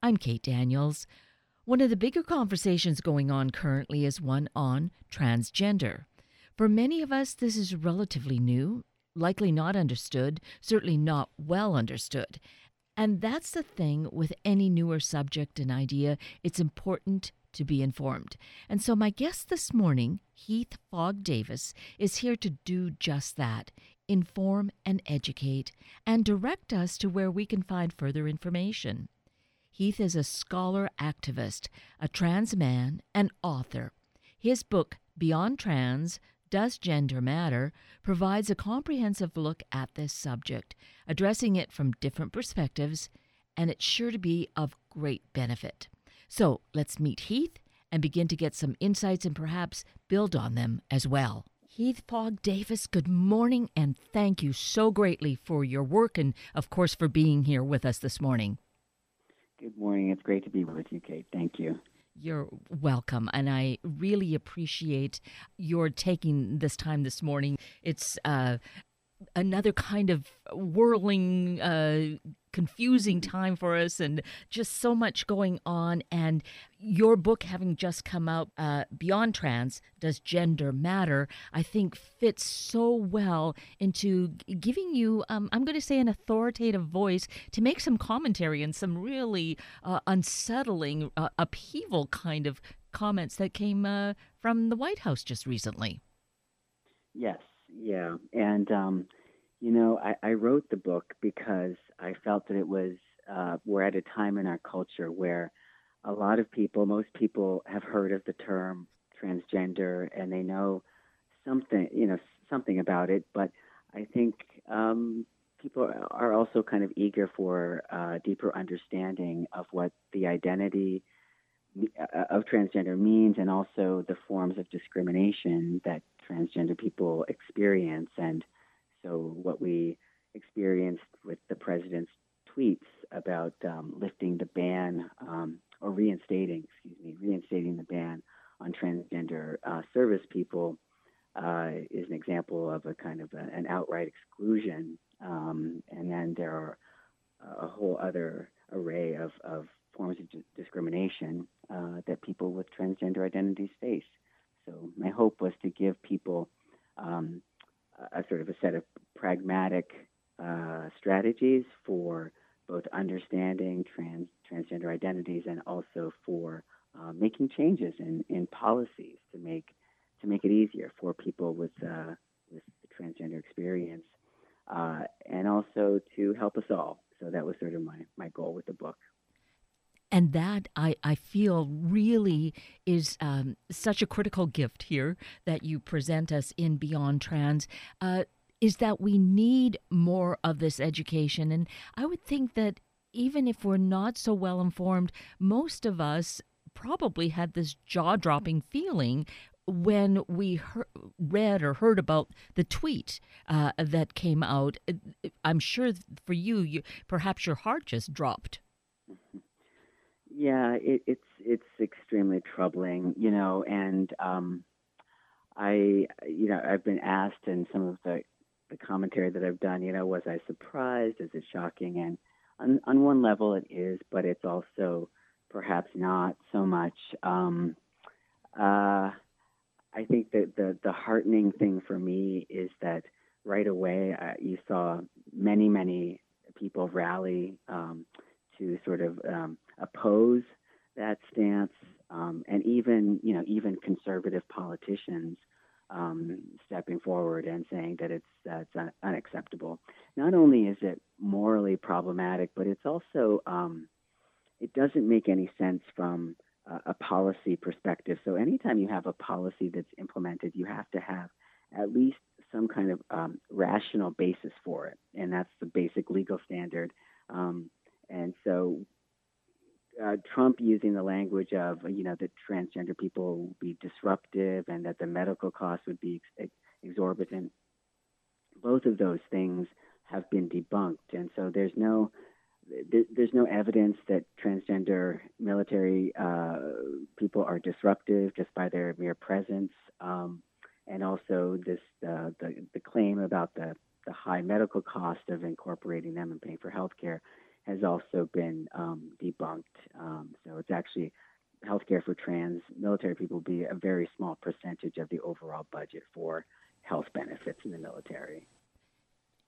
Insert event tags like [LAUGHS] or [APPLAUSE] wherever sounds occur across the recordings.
I'm Kate Daniels. One of the bigger conversations going on currently is one on transgender. For many of us, this is relatively new, likely not understood, certainly not well understood. And that's the thing with any newer subject and idea, it's important to be informed. And so, my guest this morning, Heath Fogg Davis, is here to do just that inform and educate, and direct us to where we can find further information. Heath is a scholar activist, a trans man, and author. His book, Beyond Trans Does Gender Matter, provides a comprehensive look at this subject, addressing it from different perspectives, and it's sure to be of great benefit. So let's meet Heath and begin to get some insights and perhaps build on them as well. Heath Fogg Davis, good morning and thank you so greatly for your work and, of course, for being here with us this morning. Good morning. It's great to be with you, Kate. Thank you. You're welcome, and I really appreciate your taking this time this morning. It's uh, another kind of whirling, uh, confusing time for us, and just so much going on. And your book, having just come out, uh, Beyond Trans Does Gender Matter, I think fits so well into giving you, um, I'm going to say, an authoritative voice to make some commentary and some really uh, unsettling, uh, upheaval kind of comments that came uh, from the White House just recently. Yes, yeah. And, um, you know, I, I, wrote the book because I felt that it was, uh, we're at a time in our culture where a lot of people, most people have heard of the term transgender and they know something, you know, something about it. But I think um, people are also kind of eager for uh, deeper understanding of what the identity uh, of transgender means and also the forms of discrimination that transgender people experience. And so, what we experienced with the president's tweets about um, lifting the ban um, or reinstating, excuse me, reinstating the ban on transgender uh, service people uh, is an example of a kind of a, an outright exclusion. Um, and then there are a whole other array of, of forms of discrimination uh, that people with transgender identities face. So my hope was to give people um, a, sort of a set of pragmatic uh, strategies for both understanding trans transgender identities and also for uh, making changes in, in policies to make to make it easier for people with uh, with the transgender experience, uh, and also to help us all. So that was sort of my, my goal with the book. And that I, I feel really is um, such a critical gift here that you present us in Beyond Trans. Uh, is that we need more of this education. And I would think that even if we're not so well informed, most of us probably had this jaw dropping feeling when we read or heard about the tweet uh, that came out. I'm sure for you, you, perhaps your heart just dropped. Yeah, it, it's it's extremely troubling, you know, and um, I, you know, I've been asked in some of the the commentary that I've done, you know, was I surprised? Is it shocking? And on, on one level, it is, but it's also perhaps not so much. Um, uh, I think that the, the heartening thing for me is that right away uh, you saw many, many people rally um, to sort of um, oppose that stance, um, and even you know even conservative politicians um, stepping forward and saying that it's that's un- unacceptable. Not only is it morally problematic, but it's also um, it doesn't make any sense from a, a policy perspective. So anytime you have a policy that's implemented, you have to have at least some kind of um, rational basis for it, and that's the basic legal standard. Um, and so uh, Trump using the language of you know that transgender people will be disruptive and that the medical costs would be ex- exorbitant. Both of those things have been debunked, and so there's no there's no evidence that transgender military uh, people are disruptive just by their mere presence, um, and also this uh, the the claim about the the high medical cost of incorporating them and paying for health care has also been um, debunked. Um, so it's actually healthcare for trans military people be a very small percentage of the overall budget for health benefits in the military.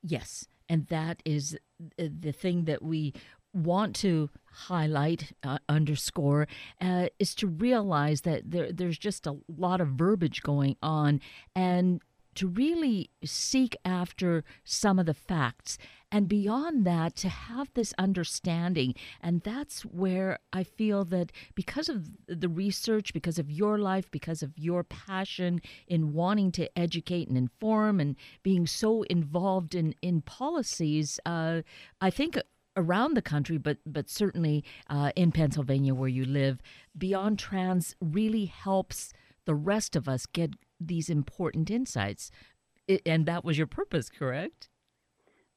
Yes, and that is the thing that we want to highlight, uh, underscore, uh, is to realize that there, there's just a lot of verbiage going on, and to really seek after some of the facts. And beyond that, to have this understanding. And that's where I feel that because of the research, because of your life, because of your passion in wanting to educate and inform and being so involved in, in policies, uh, I think around the country, but but certainly uh, in Pennsylvania where you live, Beyond Trans really helps the rest of us get these important insights. and that was your purpose, correct?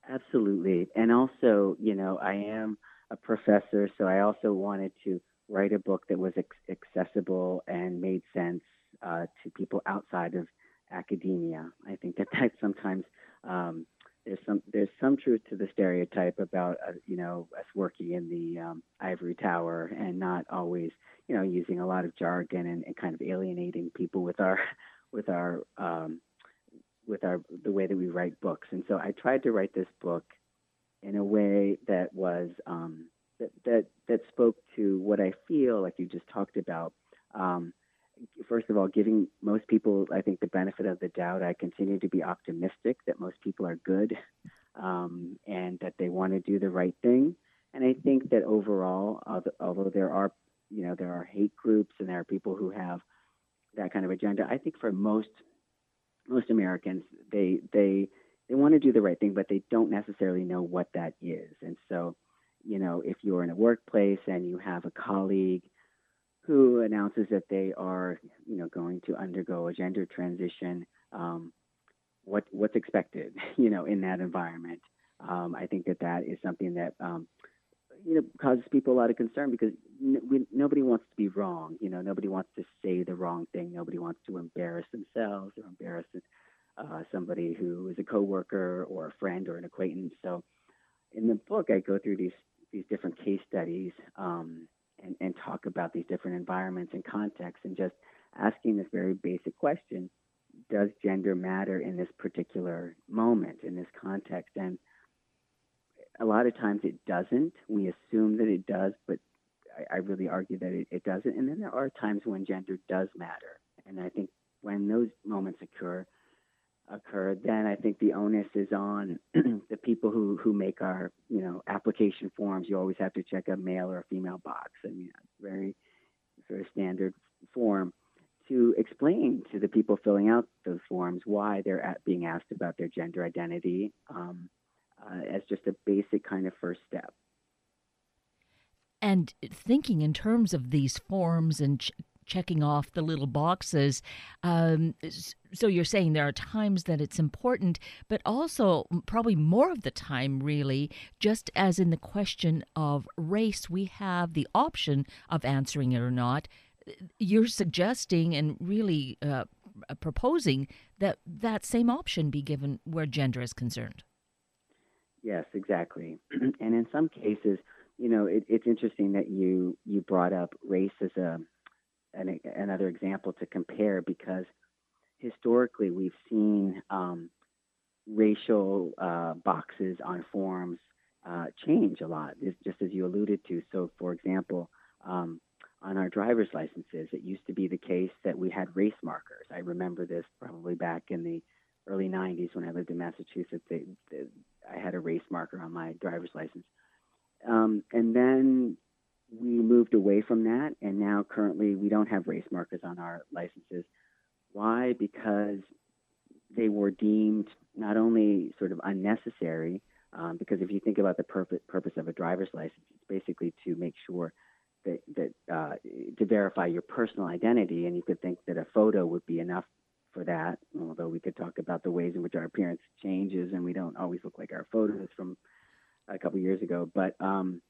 Absolutely. And also, you know, I am a professor, so I also wanted to write a book that was accessible and made sense uh, to people outside of academia. I think that [LAUGHS] that sometimes um, there's some there's some truth to the stereotype about uh, you know us working in the um, ivory tower and not always you know using a lot of jargon and, and kind of alienating people with our with our um, with our the way that we write books. And so I tried to write this book in a way that was um, that that that spoke to what I feel like you just talked about. Um, first of all, giving most people, I think, the benefit of the doubt. I continue to be optimistic that most people are good um, and that they want to do the right thing. And I think that overall, although there are, you know, there are hate groups and there are people who have that kind of agenda, I think for most most Americans, they they they want to do the right thing, but they don't necessarily know what that is. And so, you know, if you're in a workplace and you have a colleague who announces that they are, you know, going to undergo a gender transition, um, what what's expected, [LAUGHS] you know, in that environment. Um, I think that that is something that um, you know causes people a lot of concern because we, nobody wants to be wrong. You know, nobody wants to say the wrong thing. Nobody wants to embarrass themselves or embarrass uh, somebody who is a coworker or a friend or an acquaintance. So, in the book, I go through these these different case studies um, and, and talk about these different environments and contexts and just asking this very basic question does gender matter in this particular moment in this context and a lot of times it doesn't we assume that it does but i, I really argue that it, it doesn't and then there are times when gender does matter and i think when those moments occur occur, then I think the onus is on [CLEARS THROAT] the people who, who make our, you know, application forms. You always have to check a male or a female box. I mean, very sort of standard form to explain to the people filling out those forms why they're at, being asked about their gender identity um, uh, as just a basic kind of first step. And thinking in terms of these forms and ch- checking off the little boxes. Um, so you're saying there are times that it's important, but also probably more of the time, really, just as in the question of race, we have the option of answering it or not. You're suggesting and really uh, proposing that that same option be given where gender is concerned. Yes, exactly. [CLEARS THROAT] and in some cases, you know, it, it's interesting that you you brought up race as a an, another example to compare because historically we've seen um, racial uh, boxes on forms uh, change a lot, just as you alluded to. So, for example, um, on our driver's licenses, it used to be the case that we had race markers. I remember this probably back in the early 90s when I lived in Massachusetts. They, they, I had a race marker on my driver's license. Um, and then we moved away from that, and now currently we don't have race markers on our licenses. Why? Because they were deemed not only sort of unnecessary, um, because if you think about the purpose, purpose of a driver's license, it's basically to make sure that, that uh, to verify your personal identity, and you could think that a photo would be enough for that. Although we could talk about the ways in which our appearance changes, and we don't always look like our photos from a couple years ago, but um,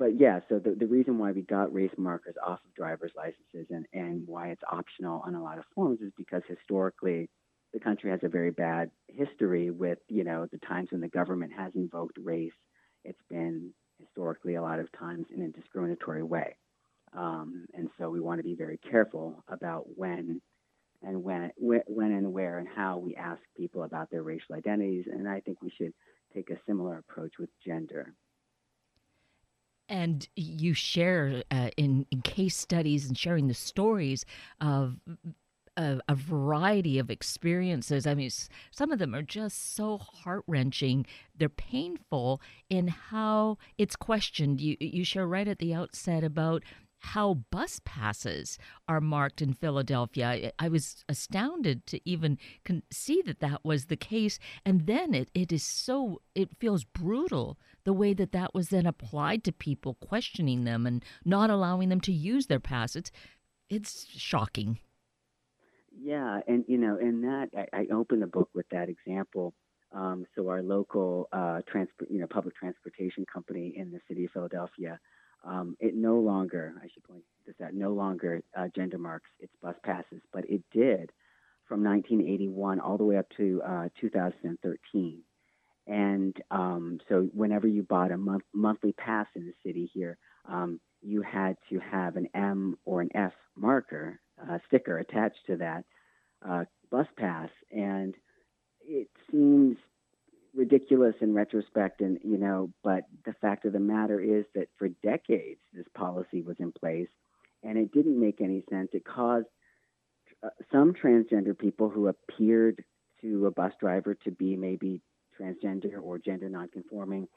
but yeah, so the, the reason why we got race markers off of driver's licenses and, and why it's optional on a lot of forms is because historically the country has a very bad history with, you know, the times when the government has invoked race. It's been historically a lot of times in a discriminatory way. Um, and so we want to be very careful about when and when, when and where and how we ask people about their racial identities. And I think we should take a similar approach with gender. And you share uh, in, in case studies and sharing the stories of a, a, variety of experiences. I mean, some of them are just so heart wrenching. They're painful in how it's questioned. You you share right at the outset about how bus passes are marked in Philadelphia. I was astounded to even see that that was the case. And then it, it is so, it feels brutal the way that that was then applied to people, questioning them and not allowing them to use their pass. It's, it's shocking. Yeah, and you know, in that I, I open the book with that example. Um, so our local uh, transport, you know, public transportation company in the city of Philadelphia, um, it no longer, I should point this out, no longer uh, gender marks its bus passes, but it did from 1981 all the way up to uh, 2013. And um, so, whenever you bought a month, monthly pass in the city here, um, you had to have an M or an F marker uh, sticker attached to that uh, bus pass, and it seems ridiculous in retrospect and you know but the fact of the matter is that for decades this policy was in place and it didn't make any sense. It caused uh, some transgender people who appeared to a bus driver to be maybe transgender or gender nonconforming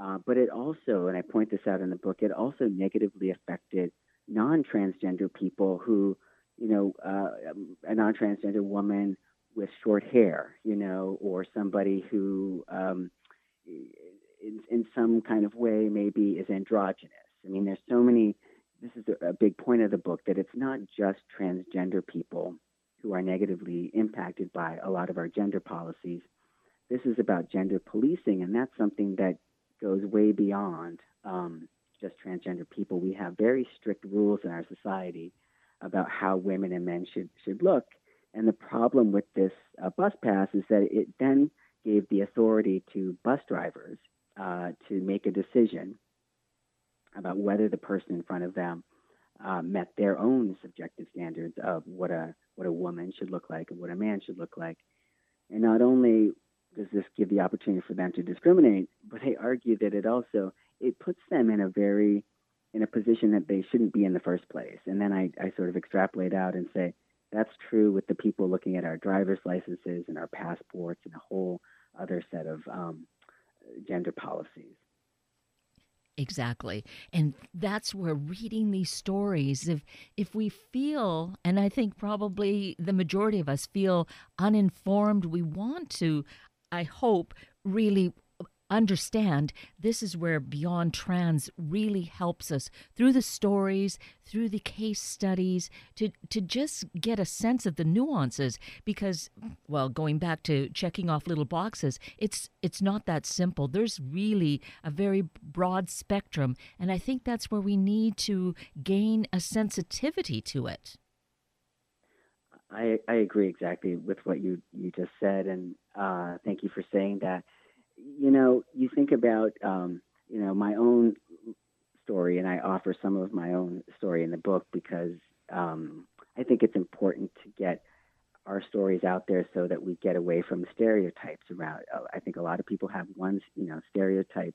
uh, but it also and i point this out in the book it also negatively affected non-transgender people who you know, uh, a non-transgender woman with short hair, you know, or somebody who, um, in, in some kind of way, maybe is androgynous. I mean, there's so many. This is a, big point of the book that it's not just transgender people who are negatively impacted by a lot of our gender policies. This is about gender policing, and that's something that goes way beyond um, just transgender people. We have very strict rules in our society about how women and men should should look. And the problem with this uh, bus pass is that it then gave the authority to bus drivers uh, to make a decision about whether the person in front of them uh, met their own subjective standards of what a what a woman should look like and what a man should look like. And not only does this give the opportunity for them to discriminate, but they argue that it also it puts them in a very in a position that they shouldn't be in the first place. And then I, I sort of extrapolate out and say that's true with the people looking at our driver's licenses and our passports and a whole other set of um, gender policies. Exactly. And that's where reading these stories, if if we feel, and I think probably the majority of us feel uninformed, we want to, I hope, really understand this is where Beyond Trans really helps us through the stories, through the case studies, to, to just get a sense of the nuances. Because, well, going back to checking off little boxes, it's it's not that simple. There's really a very broad spectrum, and I think that's where we need to gain a sensitivity to it. I, I agree exactly with what you, you just said, and uh, thank you for saying that you know, you think about, um, you know, my own story, and I offer some of my own story in the book because um, I think it's important to get our stories out there so that we get away from stereotypes around. Uh, I think a lot of people have one, you know, stereotype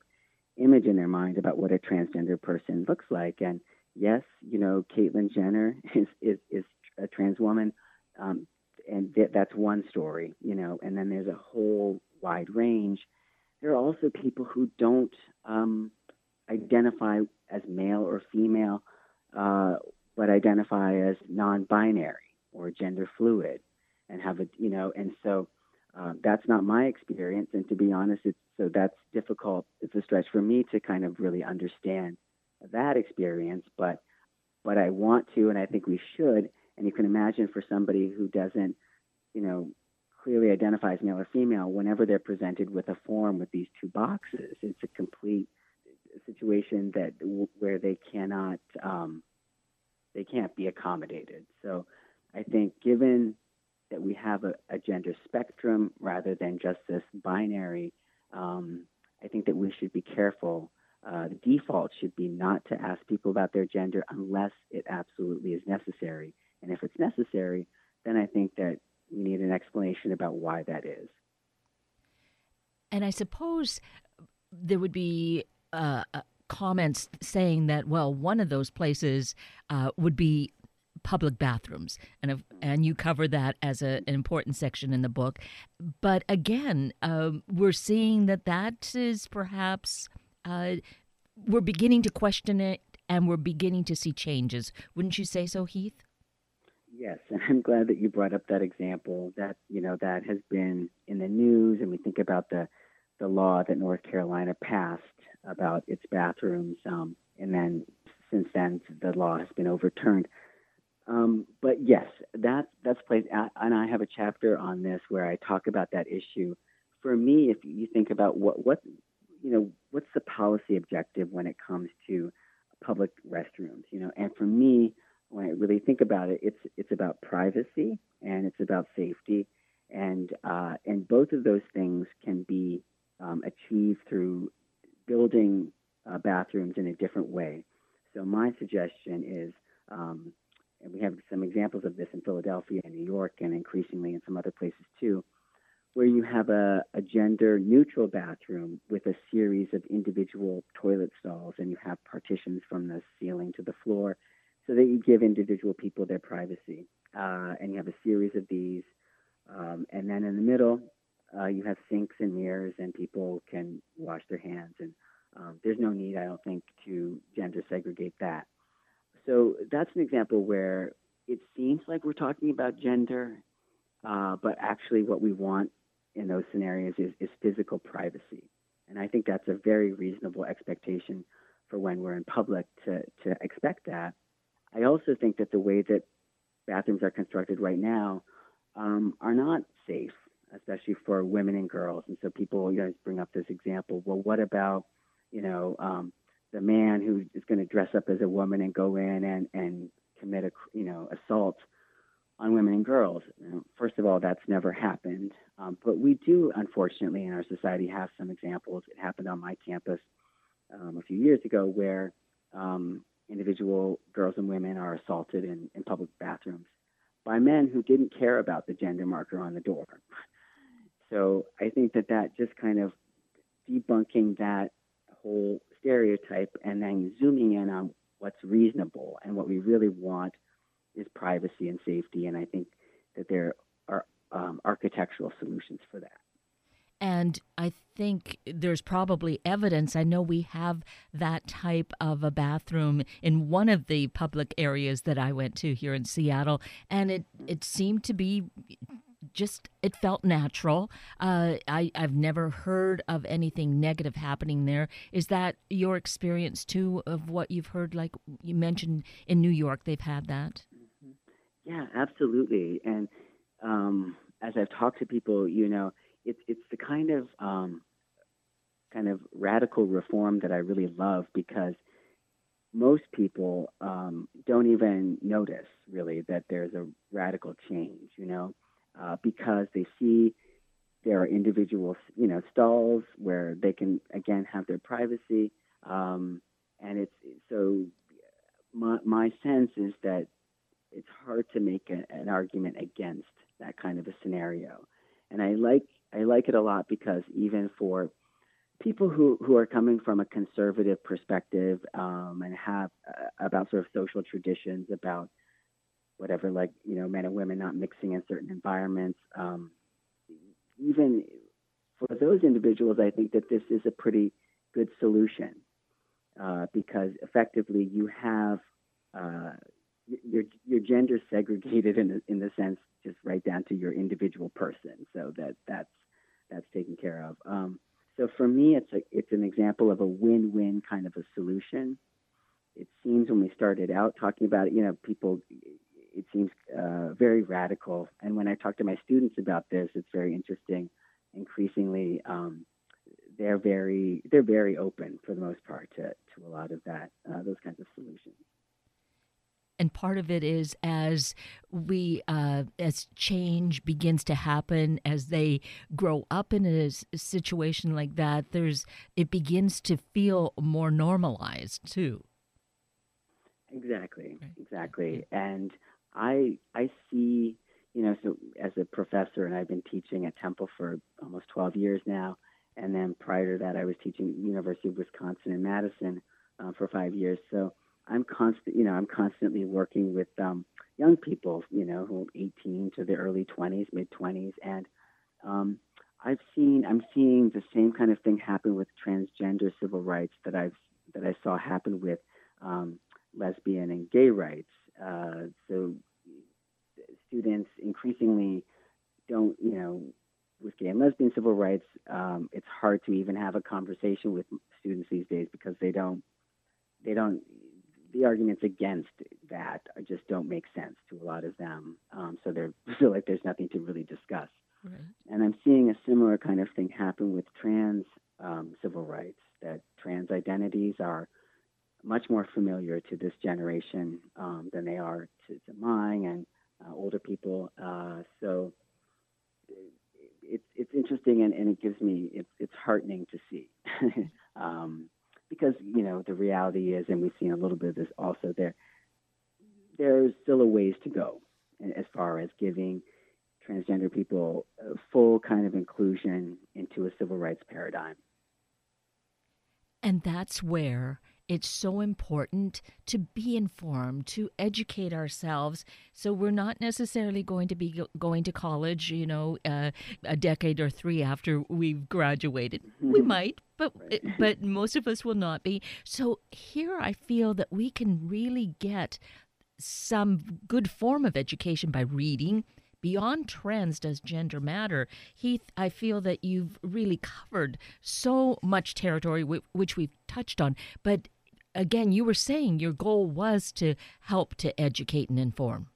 image in their mind about what a transgender person looks like, and yes, you know, Caitlyn Jenner [LAUGHS] is is, is a trans woman. Um, and th- that's one story, you know, and then there's a whole wide range there are also people who don't um, identify as male or female, uh, but identify as non-binary or gender fluid, and have a you know, and so uh, that's not my experience. And to be honest, it's so that's difficult. It's a stretch for me to kind of really understand that experience, but but I want to, and I think we should. And you can imagine for somebody who doesn't, you know, clearly identifies male or female, whenever they're presented with a form with these two boxes, it's a complete situation that where they cannot um, they can't be accommodated. So I think given that we have a, a gender spectrum rather than just this binary, um, I think that we should be careful uh, the default should be not to ask people about their gender unless it absolutely is necessary. And if it's necessary, then I think that we need an explanation about why that is. And I suppose there would be uh, uh comments saying that, well, one of those places uh, would be public bathrooms, and if, and you cover that as a, an important section in the book. But again, um, we're seeing that that is perhaps uh, we're beginning to question it, and we're beginning to see changes. Wouldn't you say so, Heath? Yes, and I'm glad that you brought up that example. That you know that has been in the news, and we think about the the law that North Carolina passed about its bathrooms, um, and then since then the law has been overturned. Um, but yes, that that's played, and I have a chapter on this where I talk about that issue. For me, if you think about what what you know, what's the policy objective when it comes to public restrooms? You know, and for me, when I really think about it, it's it's about privacy and it's about safety, and uh, and both of those things can be um, achieved through building uh, bathrooms in a different way. So my suggestion is, um, and we have some examples of this in Philadelphia and New York, and increasingly in some other places too, where you have a, a gender neutral bathroom with a series of individual toilet stalls, and you have partitions from the ceiling to the floor, so that you give individual people their privacy. Uh, and you have a series of these, um, and then in the middle uh, you have sinks and mirrors, and people can wash their hands. And um, there's no need, I don't think, to gender segregate that. So that's an example where it seems like we're talking about gender, uh, but actually, what we want in those scenarios is, is physical privacy. And I think that's a very reasonable expectation for when we're in public to, to expect that. I also think that the way that bathrooms are constructed right now um, are not safe especially for women and girls. And so people, you know, bring up this example. Well, what about, you know, um, the man who is going to dress up as a woman and go in and and commit a, you know, assault on women and girls? You know, first of all, that's never happened. Um, but we do, unfortunately, in our society, have some examples. It happened on my campus um, a few years ago where um, individual girls and women are assaulted in, in public bathrooms by men who didn't care about the gender marker on the door. [LAUGHS] So I think that that just kind of debunking that whole stereotype and then zooming in on what's reasonable and what we really want is privacy and safety. And I think that there are um, architectural solutions for that. And I think there's probably evidence. I know we have that type of a bathroom in one of the public areas that I went to here in Seattle, and it, it seemed to be just it felt natural. Uh, I I've never heard of anything negative happening there. Is that your experience too of what you've heard? Like you mentioned in New York, they've had that. Yeah, absolutely. And um, as I've talked to people, you know, it's it's the kind of um, kind of radical reform that I really love because most people um, don't even notice really that there's a radical change. You know uh, because they see there are individual, you know, stalls where they can again have their privacy, um, and it's so. My my sense is that it's hard to make a, an argument against that kind of a scenario, and I like I like it a lot because even for people who, who are coming from a conservative perspective um, and have uh, about sort of social traditions about whatever, like you know, men and women not mixing in certain environments. Um, even for those individuals, I think that this is a pretty good solution uh, because effectively you have uh, your your gender segregated in the, in the sense just right down to your individual person, so that that's that's taken care of. Um, so for me, it's a it's an example of a win-win kind of a solution. It seems when we started out talking about it, you know, people it seems uh, very radical. And when I talk to my students about this, it's very interesting. Increasingly, um, they're very they're very open for the most part to, to a lot of that uh, those kinds of solutions. And part of it is as we uh, as change begins to happen as they grow up in a, a situation like that there's it begins to feel more normalized too. Exactly exactly. And i i see you know so as a professor and i've been teaching at temple for almost 12 years now and then prior to that i was teaching university of wisconsin in madison uh, for five years. So I'm constant, you know, I'm constantly working with um, young people, you know, who are 18 to the early 20s, mid 20s, and um, I've seen, I'm seeing the same kind of thing happen with transgender civil rights that I've that I saw happen with um, lesbian and gay rights. Uh, so students increasingly don't, you know, with gay and lesbian civil rights, um, it's hard to even have a conversation with students these days because they don't they don't the arguments against that just don't make sense to a lot of them. Um, so they [LAUGHS] feel like there's nothing to really discuss. Right. And I'm seeing a similar kind of thing happen with trans um, civil rights, that trans identities are much more familiar to this generation um, than they are to, to mine and uh, older people. Uh, so it's it's interesting and, and it gives me it's it's heartening to see. [LAUGHS] um, because you know the reality is, and we've seen a little bit of this also there. There's still a ways to go as far as giving transgender people full kind of inclusion into a civil rights paradigm. And that's where it's so important to be informed, to educate ourselves. So we're not necessarily going to be going to college, you know, uh, a decade or three after we've graduated. we mm-hmm. might, but right. but most of us will not be. So here I feel that we can really get some good form of education by reading beyond trans does gender matter heath i feel that you've really covered so much territory which we've touched on but again, you were saying your goal was to help to educate and inform.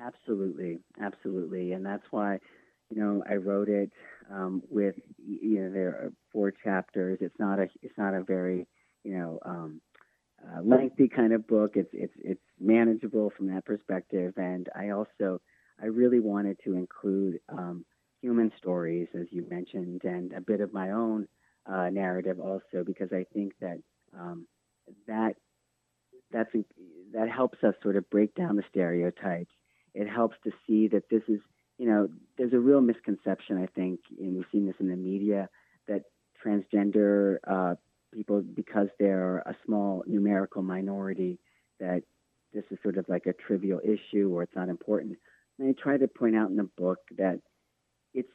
Absolutely, absolutely, and that's why, you know, I wrote it um, with, you know, there are four chapters. It's not a, it's not a very, you know, um, uh, lengthy kind of book. It's it's it's manageable from that perspective, and I also, I really wanted to include um, human stories, as you mentioned, and a bit of my own uh, narrative also, because I think that um, that that's that helps us sort of break down the stereotypes. It helps to see that this is, you know, there's a real misconception I think, and we've seen this in the media that transgender uh, people, because they're a small numerical minority, that this is sort of like a trivial issue or it's not important. And I try to point out in the book that it's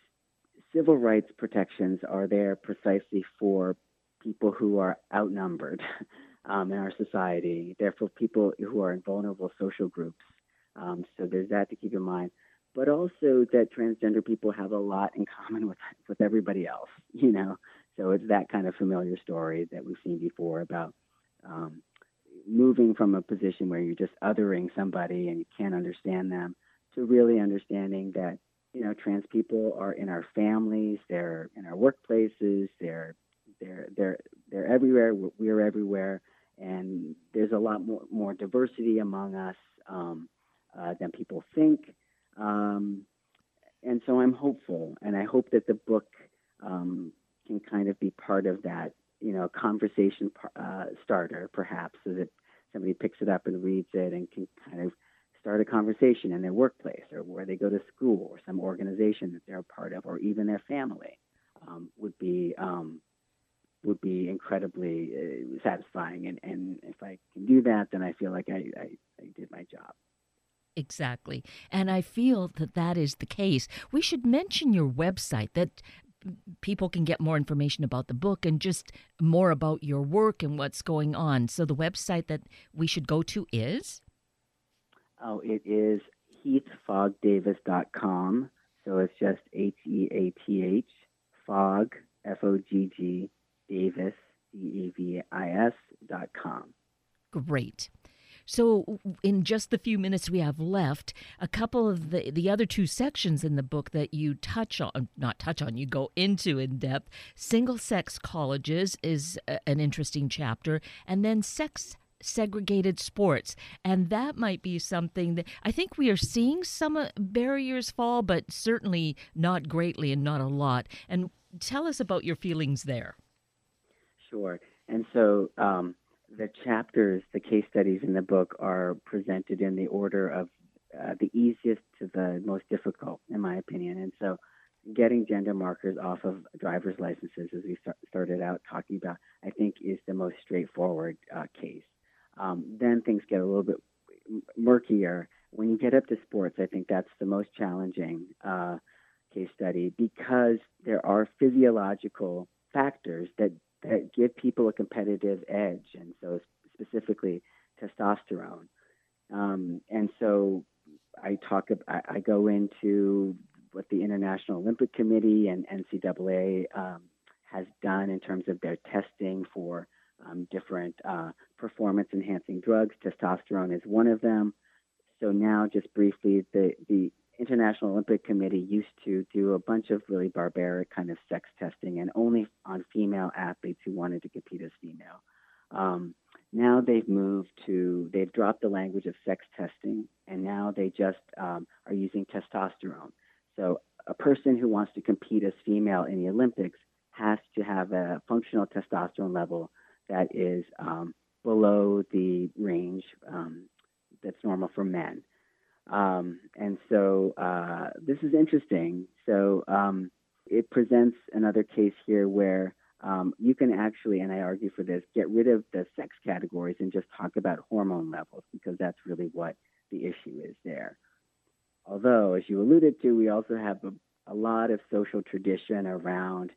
civil rights protections are there precisely for people who are outnumbered [LAUGHS] um, in our society. Therefore, people who are in vulnerable social groups. Um, so there's that to keep in mind. But also that transgender people have a lot in common with with everybody else. [LAUGHS] You know, so it's that kind of familiar story that we've seen before about um, moving from a position where you're just othering somebody and you can't understand them to really understanding that you know trans people are in our families, they're in our workplaces, they're they're they're they're everywhere. We're everywhere, and there's a lot more more diversity among us um, uh, than people think. Um, and so I'm hopeful, and I hope that the book um, can kind of be part of that, you know, conversation uh, starter, perhaps, so that somebody picks it up and reads it and can kind of start a conversation in their workplace or where they go to school or some organization that they're a part of, or even their family, um, would be um, would be incredibly uh, satisfying. And, and if I can do that, then I feel like I, I, I did my job. Exactly. And I feel that that is the case. We should mention your website that people can get more information about the book and just more about your work and what's going on. So the website that we should go to is? Oh, it is heathfoggdavis.com. So it's just H E A T H, fog, F O G G Davis, D-A-V-I-S dot com. Great. So, in just the few minutes we have left, a couple of the the other two sections in the book that you touch on, not touch on, you go into in depth. Single sex colleges is a, an interesting chapter, and then sex segregated sports. And that might be something that I think we are seeing some uh, barriers fall, but certainly not greatly and not a lot. And tell us about your feelings there. Sure. And so um, the chapters, the case studies in the book are presented in the order of uh, the easiest to the most difficult, in my opinion. And so getting gender markers off of driver's licenses, as we start, started out talking about, I think is the most straightforward uh, case. Um, then things get a little bit murkier. When you get up to sports, I think that's the most challenging uh, case study because there are physiological factors that, that give people a competitive edge, and so specifically testosterone. Um, and so I talk, I, I go into what the International Olympic Committee and NCAA um, has done in terms of their testing for um, different uh, performance enhancing drugs. Testosterone is one of them. So now, just briefly, the the International Olympic Committee used to do a bunch of really barbaric kind of sex testing, and only on female athletes who wanted to compete as female. Um, now they've moved to they've dropped the language of sex testing, and now they just um, are using testosterone. So a person who wants to compete as female in the Olympics has to have a functional testosterone level that is um, below the range um, that's normal for men. Um, and so uh, this is interesting. So um, it presents another case here where um, you can actually, and I argue for this, get rid of the sex categories and just talk about hormone levels because that's really what the issue is there. Although, as you alluded to, we also have a, a lot of social tradition around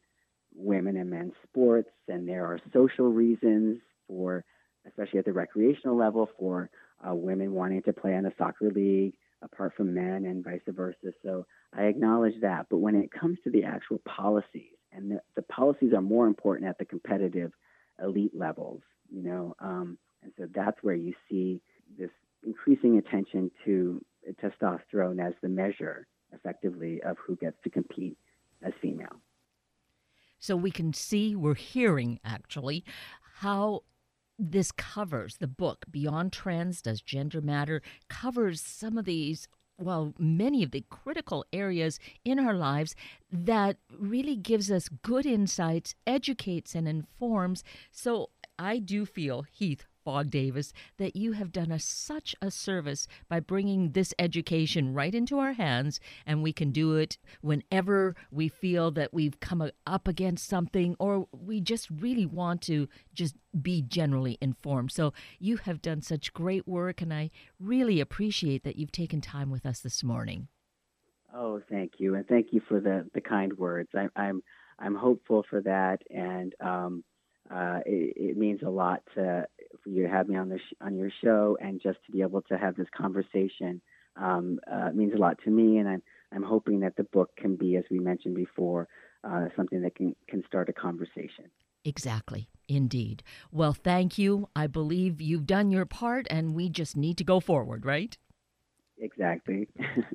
women and men's sports, and there are social reasons for, especially at the recreational level, for uh, women wanting to play in a soccer league apart from men and vice versa. So I acknowledge that. But when it comes to the actual policies, and the, the policies are more important at the competitive elite levels, you know, um, and so that's where you see this increasing attention to testosterone as the measure, effectively, of who gets to compete as female. So we can see, we're hearing actually, how this covers the book Beyond Trans Does Gender Matter covers some of these well, many of the critical areas in our lives that really gives us good insights, educates and informs. So I do feel, Heath, Fogg Davis, that you have done us such a service by bringing this education right into our hands, and we can do it whenever we feel that we've come up against something or we just really want to just be generally informed. So you have done such great work, and I really appreciate that you've taken time with us this morning. Oh, thank you, and thank you for the the kind words. I, I'm I'm hopeful for that, and um, uh, it, it, means a lot to, for you to have me on the sh- on your show, and just to be able to have this conversation um, uh, means a lot to me. And I'm I'm hoping that the book can be, as we mentioned before, uh, something that can can start a conversation. Exactly. Indeed. Well, thank you. I believe you've done your part, and we just need to go forward, right? Exactly.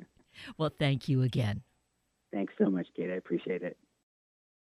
[LAUGHS] well, thank you again. Thanks so much, Kate. I appreciate it.